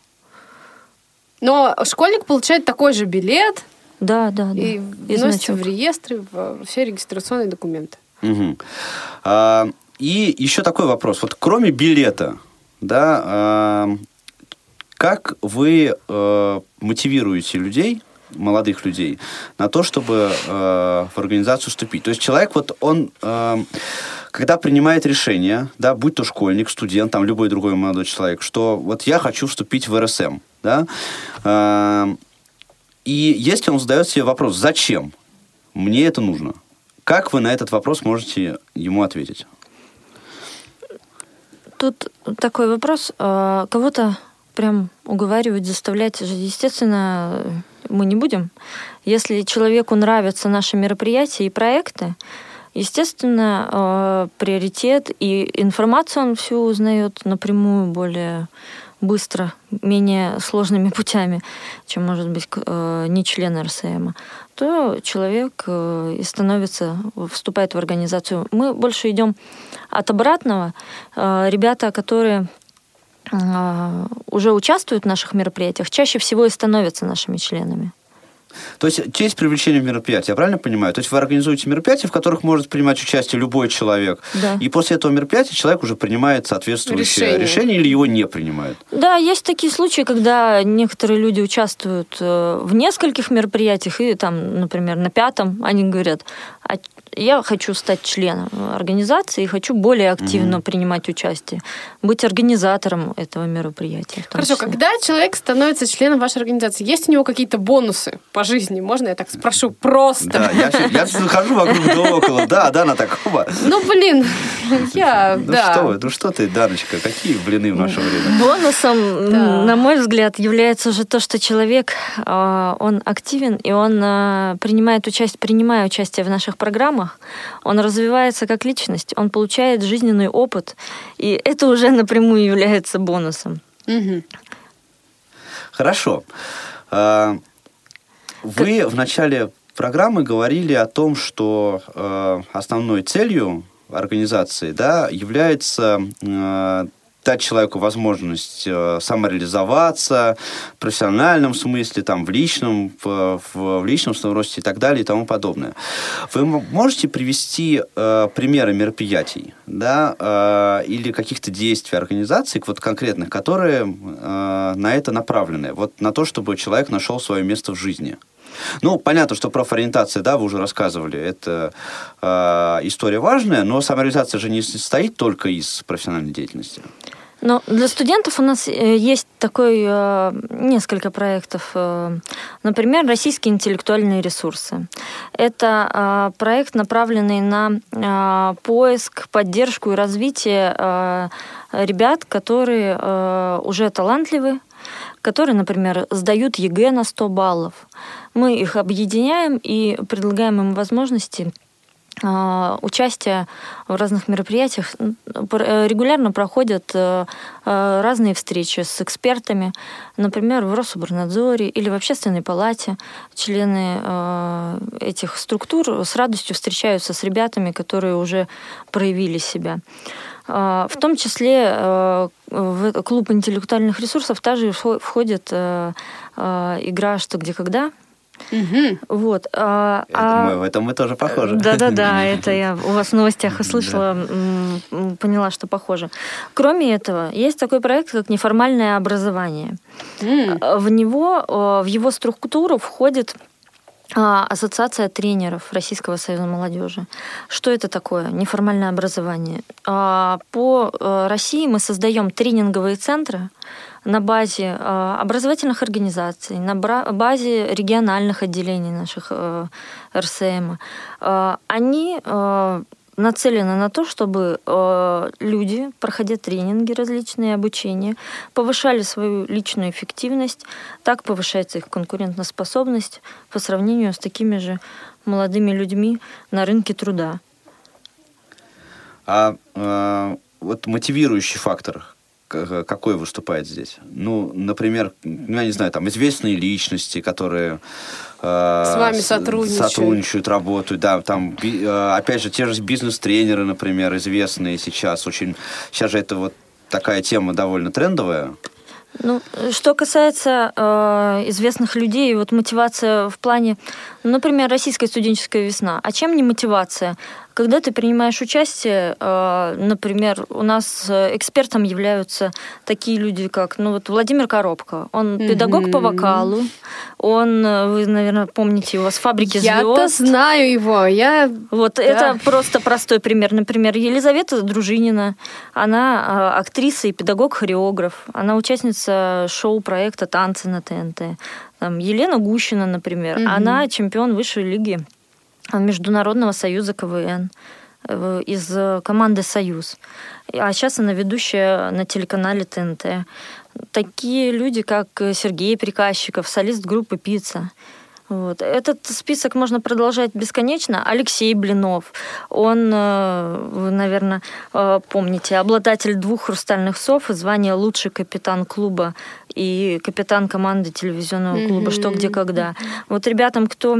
Но школьник получает такой же билет, да, да, да. И вносится в реестры, в все регистрационные документы. Угу. А, и еще такой вопрос. Вот кроме билета, да, как вы а, мотивируете людей, молодых людей, на то, чтобы а, в организацию вступить? То есть человек, вот он, когда принимает решение, да, будь то школьник, студент, там любой другой молодой человек, что вот я хочу вступить в РСМ, да, и если он задает себе вопрос, зачем мне это нужно, как вы на этот вопрос можете ему ответить? Тут такой вопрос. А, кого-то прям уговаривать, заставлять, естественно, мы не будем. Если человеку нравятся наши мероприятия и проекты, естественно, а, приоритет и информацию он всю узнает напрямую более быстро, менее сложными путями, чем, может быть, э, не член РСМ, то человек э, и становится, вступает в организацию. Мы больше идем от обратного. Э, ребята, которые уже участвуют в наших мероприятиях, чаще всего и становятся нашими членами. То есть через привлечение мероприятия, я правильно понимаю? То есть вы организуете мероприятия, в которых может принимать участие любой человек. Да. И после этого мероприятия человек уже принимает соответствующее решение. решение или его не принимает? Да, есть такие случаи, когда некоторые люди участвуют э, в нескольких мероприятиях, и там, например, на пятом они говорят, а я хочу стать членом организации и хочу более активно угу. принимать участие, быть организатором этого мероприятия. Хорошо, числе. когда человек становится членом вашей организации, есть у него какие-то бонусы по жизни? Можно я так спрошу просто? Да, я, я хожу вокруг да около, да, да, на такого. Ну, блин, я, ну, да. Что вы, ну что ты, Даночка, какие блины в наше время? Бонусом, да. на мой взгляд, является уже то, что человек, а, он активен, и он а, принимает участие, принимая участие в наших программах, программах, он развивается как личность, он получает жизненный опыт, и это уже напрямую является бонусом. Угу. Хорошо. А, вы как... в начале программы говорили о том, что э, основной целью организации да, является э, дать человеку возможность э, самореализоваться в профессиональном смысле, там, в личном, в, в, в личном росте и так далее и тому подобное. Вы можете привести э, примеры мероприятий, да, э, или каких-то действий организаций, вот конкретных, которые э, на это направлены, вот на то, чтобы человек нашел свое место в жизни? Ну, понятно, что профориентация, да, вы уже рассказывали, это э, история важная, но самореализация же не состоит только из профессиональной деятельности. Ну, для студентов у нас э, есть такой э, несколько проектов. Э, например, российские интеллектуальные ресурсы. Это проект, направленный на поиск, поддержку и развитие ребят, которые уже талантливы, которые, например, сдают ЕГЭ на 100 баллов. Мы их объединяем и предлагаем им возможности участие в разных мероприятиях. Э, регулярно проходят э, э, разные встречи с экспертами, например, в Рособорнадзоре или в Общественной палате. Члены этих структур с радостью встречаются с ребятами, которые уже проявили себя. В том числе в клуб интеллектуальных ресурсов также входит игра «Что, где, когда», Угу. Вот. А, это а... мы, в этом мы тоже похожи. Да-да-да, это я у вас в новостях услышала, да. поняла, что похоже. Кроме этого, есть такой проект, как неформальное образование. Mm. В него, в его структуру входит а, Ассоциация тренеров Российского союза молодежи. Что это такое? Неформальное образование. А, по э, России мы создаем тренинговые центры на базе а, образовательных организаций, на базе региональных отделений наших э, РСМ. Они э, нацелены на то, чтобы э, люди, проходя тренинги различные, обучения, повышали свою личную эффективность, так повышается их конкурентоспособность по сравнению с такими же молодыми людьми на рынке труда. А э, вот мотивирующий фактор, какой выступает здесь? Ну, например, ну, я не знаю, там известные личности, которые э, с вами сотрудничают. сотрудничают, работают, да, там, э, опять же, те же бизнес-тренеры, например, известные сейчас, очень, сейчас же это вот такая тема довольно трендовая. Ну, что касается э, известных людей, вот мотивация в плане, например, российская студенческая весна. А чем не мотивация? Когда ты принимаешь участие, э, например, у нас экспертом являются такие люди, как, ну вот Владимир Коробко. Он mm-hmm. педагог по вокалу. Он, э, вы, наверное, помните его с фабрики звезд. Я-то знаю его. Я... Вот да. это просто простой пример. Например, Елизавета Дружинина. Она э, актриса и педагог-хореограф. Она участница шоу-проекта «Танцы на ТНТ». Там, Елена Гущина, например. Mm-hmm. Она чемпион высшей лиги Международного союза КВН э, из команды «Союз». А сейчас она ведущая на телеканале ТНТ. Такие люди, как Сергей Приказчиков, солист группы «Пицца». Вот. Этот список можно продолжать бесконечно. Алексей Блинов, он, э, вы, наверное, э, помните, обладатель двух хрустальных сов и звания лучший капитан клуба и капитан команды телевизионного клуба «Что, где, когда». Вот ребятам, кто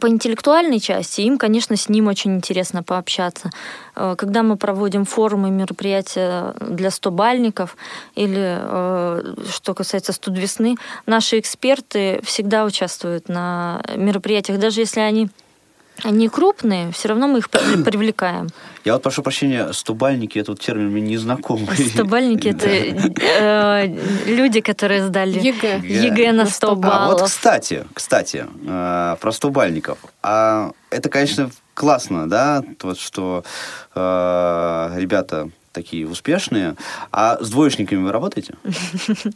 по интеллектуальной части им, конечно, с ним очень интересно пообщаться. Э, когда мы проводим форумы, мероприятия для стобальников или э, что касается студ весны, наши эксперты всегда участвуют на мероприятиях, даже если они они крупные, все равно мы их привлекаем. Я вот прошу прощения, стубальники, этот термин мне не знакомый. Стубальники это э, люди, которые сдали ЕГЭ, ЕГЭ на 100 баллов. А вот, кстати, кстати, э, про стобалльников. А это, конечно, классно, да, вот что э, ребята такие успешные. А с двоечниками вы работаете?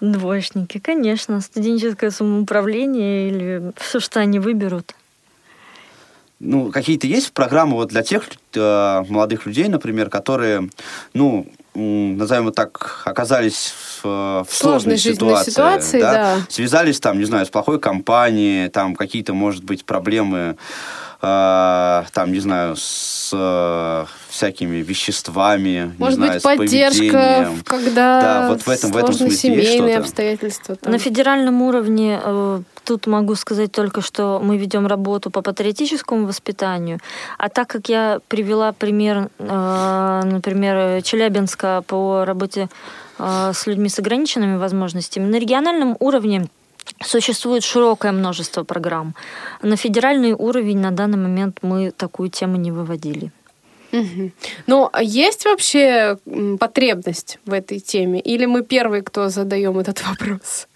Двоечники, конечно. Студенческое самоуправление или все, что они выберут ну, какие-то есть программы вот для тех э, молодых людей, например, которые, ну, назовем вот так, оказались в, в сложной, сложной ситуации, ситуации да? Да. связались там, не знаю, с плохой компанией, там какие-то, может быть, проблемы, э, там, не знаю, с э, всякими веществами, Может не знаю, быть, поддержка, когда да, вот в этом, в этом смысле семейные обстоятельства. Там. На федеральном уровне э, тут могу сказать только, что мы ведем работу по патриотическому воспитанию. А так как я привела пример, э, например, Челябинска по работе э, с людьми с ограниченными возможностями, на региональном уровне Существует широкое множество программ. На федеральный уровень на данный момент мы такую тему не выводили. Угу. Но есть вообще потребность в этой теме? Или мы первые, кто задаем этот вопрос?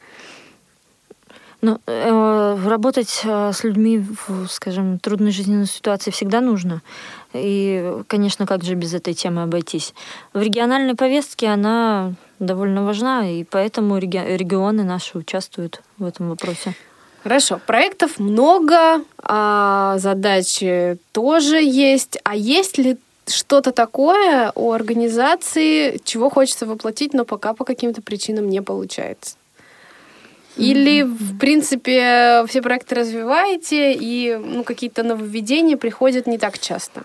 Ну, э, работать э, с людьми в, скажем, трудной жизненной ситуации всегда нужно. И, конечно, как же без этой темы обойтись? В региональной повестке она довольно важна, и поэтому регионы наши участвуют в этом вопросе. Хорошо, проектов много, а задачи тоже есть. А есть ли что-то такое у организации, чего хочется воплотить, но пока по каким-то причинам не получается? Или, в принципе, все проекты развиваете, и ну, какие-то нововведения приходят не так часто?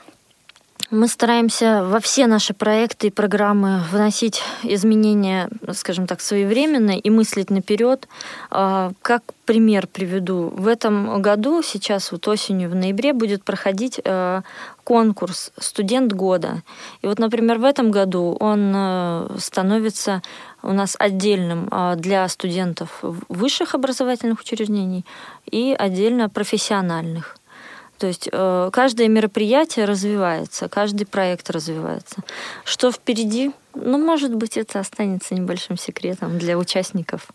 Мы стараемся во все наши проекты и программы вносить изменения, скажем так, своевременно и мыслить наперед. А, как пример приведу. В этом году, сейчас вот осенью, в ноябре, будет проходить э, конкурс «Студент года». И вот, например, в этом году он э, становится у нас отдельным э, для студентов высших образовательных учреждений и отдельно профессиональных. То есть э, каждое мероприятие развивается, каждый проект развивается. Что впереди? Ну, может быть, это останется небольшим секретом для участников.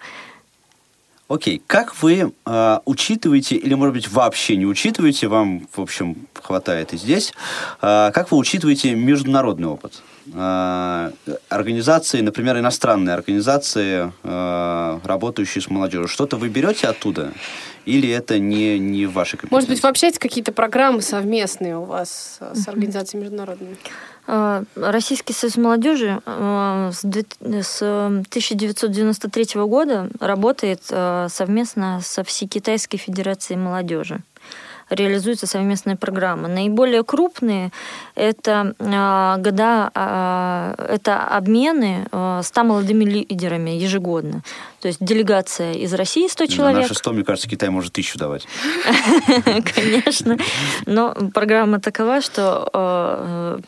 Окей, как вы э, учитываете, или, может быть, вообще не учитываете, вам, в общем, хватает и здесь, э, как вы учитываете международный опыт? Э, организации, например, иностранные организации, э, работающие с молодежью, что-то вы берете оттуда? Или это не, не в вашей компетенции? Может быть, вообще есть какие-то программы совместные у вас с организациями международными? А, Российский союз молодежи а, с 1993 года работает а, совместно со Всекитайской Федерацией молодежи реализуются совместные программы. Наиболее крупные это э, года, э, это обмены э, 100 молодыми лидерами ежегодно. То есть делегация из России 100 человек. На 100, мне кажется, Китай может тысячу давать. Конечно. Но программа такова, что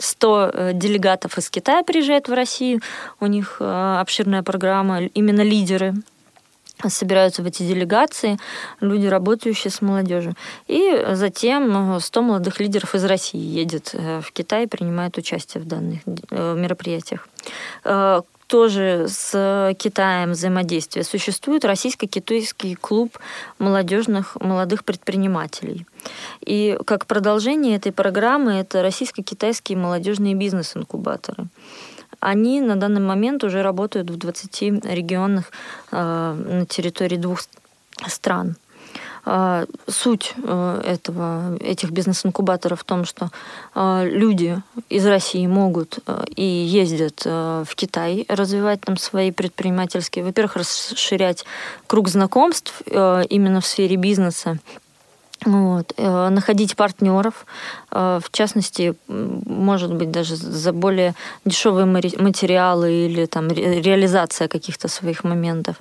100 делегатов из Китая приезжают в Россию. У них обширная программа, именно лидеры собираются в эти делегации люди, работающие с молодежью. И затем 100 молодых лидеров из России едет э, в Китай и принимает участие в данных э, мероприятиях. Э, тоже с Китаем взаимодействие существует российско-китайский клуб молодежных молодых предпринимателей. И как продолжение этой программы это российско-китайские молодежные бизнес-инкубаторы они на данный момент уже работают в 20 регионах э, на территории двух стран. Э, суть э, этого, этих бизнес-инкубаторов в том, что люди из России могут и ездят в Китай развивать там свои предпринимательские, во-первых, расширять круг знакомств именно в сфере бизнеса, вот, э, находить партнеров, э, в частности, может быть, даже за более дешевые материалы или там реализация каких-то своих моментов.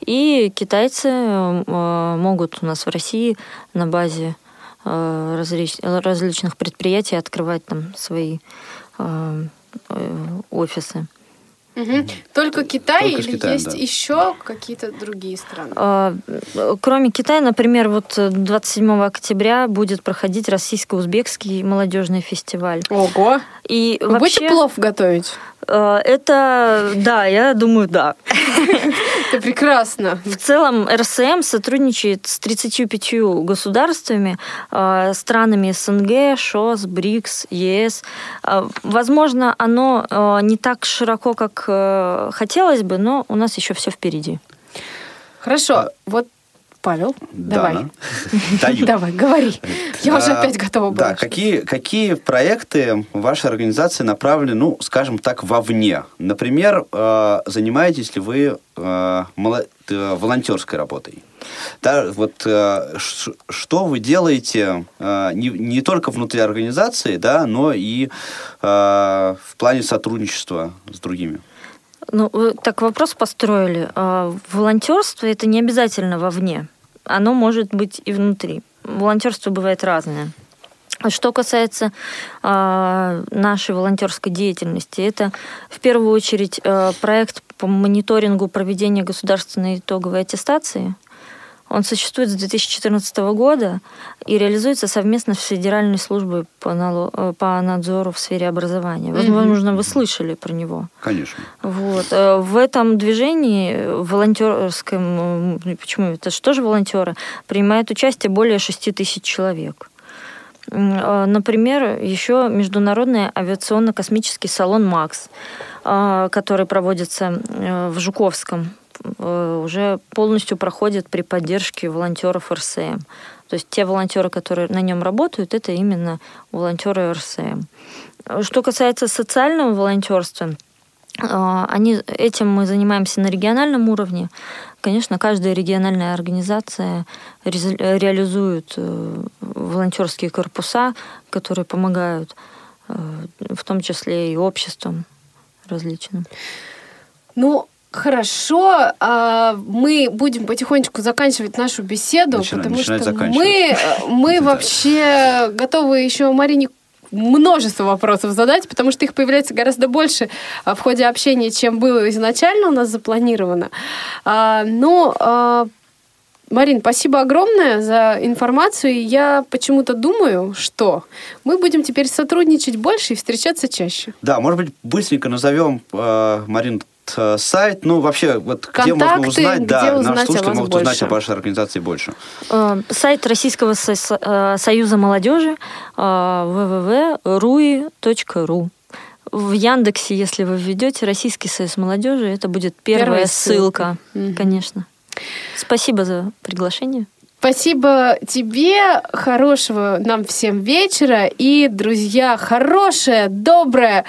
И китайцы э, могут у нас в России на базе различ, различных предприятий открывать там свои офисы. Угу. Только Китай Только или Китаем, есть да. еще какие-то другие страны? А, кроме Китая, например, вот 27 октября будет проходить российско-узбекский молодежный фестиваль. Ого! И Вы вообще... будете плов готовить? А, это, да, я думаю, да. Это прекрасно. В целом РСМ сотрудничает с 35 государствами, а, странами СНГ, ШОС, БРИКС, ЕС. А, возможно, оно не так широко, как э, хотелось бы, но у нас еще все впереди. Хорошо. Вот Павел, да, давай. Давай, говори. Я уже опять готова была. Да, какие, какие проекты вашей организации направлены, ну, скажем так, вовне? Например, э, занимаетесь ли вы э, волонтерской работой? Да, вот что вы делаете не, не только внутри организации, да, но и в плане сотрудничества с другими? Ну, так вопрос построили. Волонтерство это не обязательно вовне оно может быть и внутри. Волонтерство бывает разное. Что касается э, нашей волонтерской деятельности, это в первую очередь э, проект по мониторингу проведения государственной итоговой аттестации – он существует с 2014 года и реализуется совместно с Федеральной службой по, нало... Э, по надзору в сфере образования. Возможно, mm-hmm. вы слышали про него. Конечно. Вот. Э, в этом движении волонтерском, ну, почему это что же волонтеры, принимают участие более 6 тысяч человек. Э, например, еще Международный авиационно-космический салон «Макс», который проводится в Жуковском Э, уже полностью проходит при поддержке волонтеров РСМ. То есть те волонтеры, которые на нем работают, это именно волонтеры РСМ. Что касается социального волонтерства, э, они, этим мы занимаемся на региональном уровне. Конечно, каждая региональная организация реализует э, волонтерские корпуса, которые помогают, в том числе и обществам различным. Ну, Хорошо, а, мы будем потихонечку заканчивать нашу беседу, Начинай, потому что мы, мы вообще готовы еще Марине множество вопросов задать, потому что их появляется гораздо больше а, в ходе общения, чем было изначально у нас запланировано. А, но Марин, спасибо огромное за информацию. Я почему-то думаю, что мы будем теперь сотрудничать больше и встречаться чаще. Да, может быть, быстренько назовем, Марин, э, сайт, ну, вообще, вот где можно Контакты, узнать, где да, узнать наши слушатели могут узнать больше? о вашей организации больше. Э, Сайт Российского со- э, союза молодежи э, www.rui.ru. В Яндексе, если вы введете Российский союз молодежи, это будет первая, Первая ссылка, ссылка. Конечно. Спасибо за приглашение. Спасибо тебе, хорошего нам всем вечера. И, друзья, хорошая, добрая,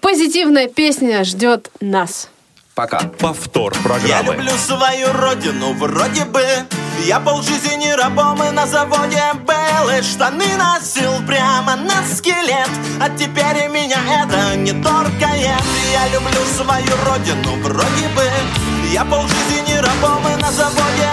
позитивная песня ждет нас. Пока. Повтор Я программы. люблю свою родину, вроде бы Я полжизни рабом и на заводе был И штаны носил прямо на скелет А теперь меня это не торкает Я люблю свою родину, вроде бы Я полжизни рабом и на заводе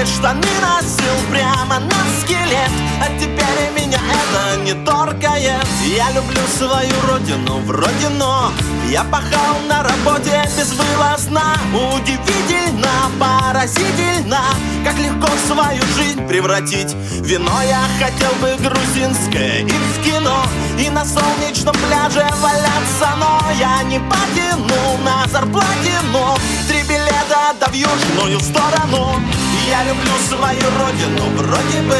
И штаны носил прямо на скелет. А теперь меня это не торкает. Я люблю свою родину, вроде но Я пахал на работе безвылазно. Удивительно, поразительно Как легко свою жизнь превратить Вино. Я хотел бы грузинское и в кино И на солнечном пляже валяться Но я не потяну на зарплате Но три билета да в южную сторону. Я люблю свою родину, вроде бы.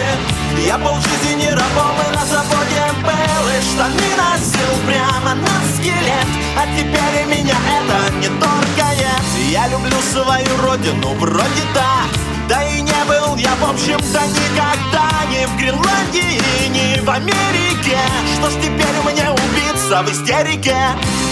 Я полжизни рабом и на заводе был. И штаны носил прямо на скелет. А теперь меня это не торкает Я. Люблю свою родину, вроде да. Да и не был я, в общем-то, никогда Ни в Гренландии, ни в Америке. Что ж теперь мне убиться в истерике?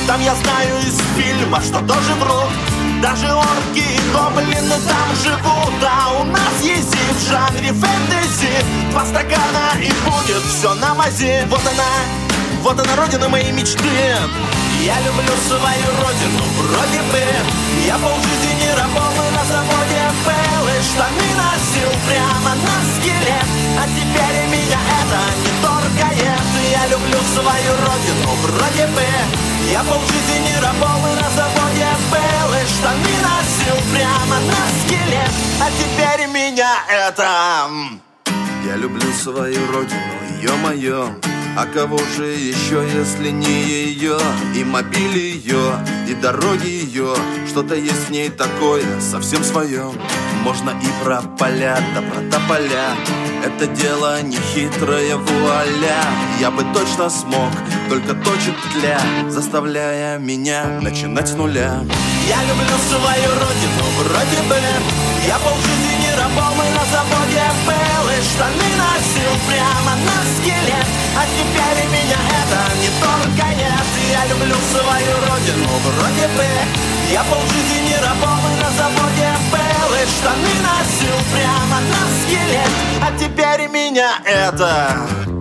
Там я знаю из фильма, что тоже врут даже орки и гоблины там живут А у нас есть в жанре фэнтези. Два стакана и будет все на мазе Вот она, вот она родина моей мечты. Я люблю свою родину, вроде бы. Я полжизни рабом и на заводе был И штаны носил прямо на скелет. А теперь меня это не торкает Я люблю свою родину, вроде бы. Я полжизни рабом и на заводе штаны носил прямо на скелет А теперь меня это... Я люблю свою родину, ё-моё. А кого же еще, если не ее И мобиль ее, и дороги ее Что-то есть в ней такое, совсем свое Можно и про поля, да про тополя. Это дело не хитрое вуаля. Я бы точно смог, только точит тля Заставляя меня начинать с нуля Я люблю свою родину, вроде бы. Я полжизни рабом и на заводе был И штаны носил прямо на скелет. А теперь меня это не торкает Я люблю свою родину, вроде бы. Я полжизни рабом и на заводе был И штаны носил прямо на скелет. А теперь меня это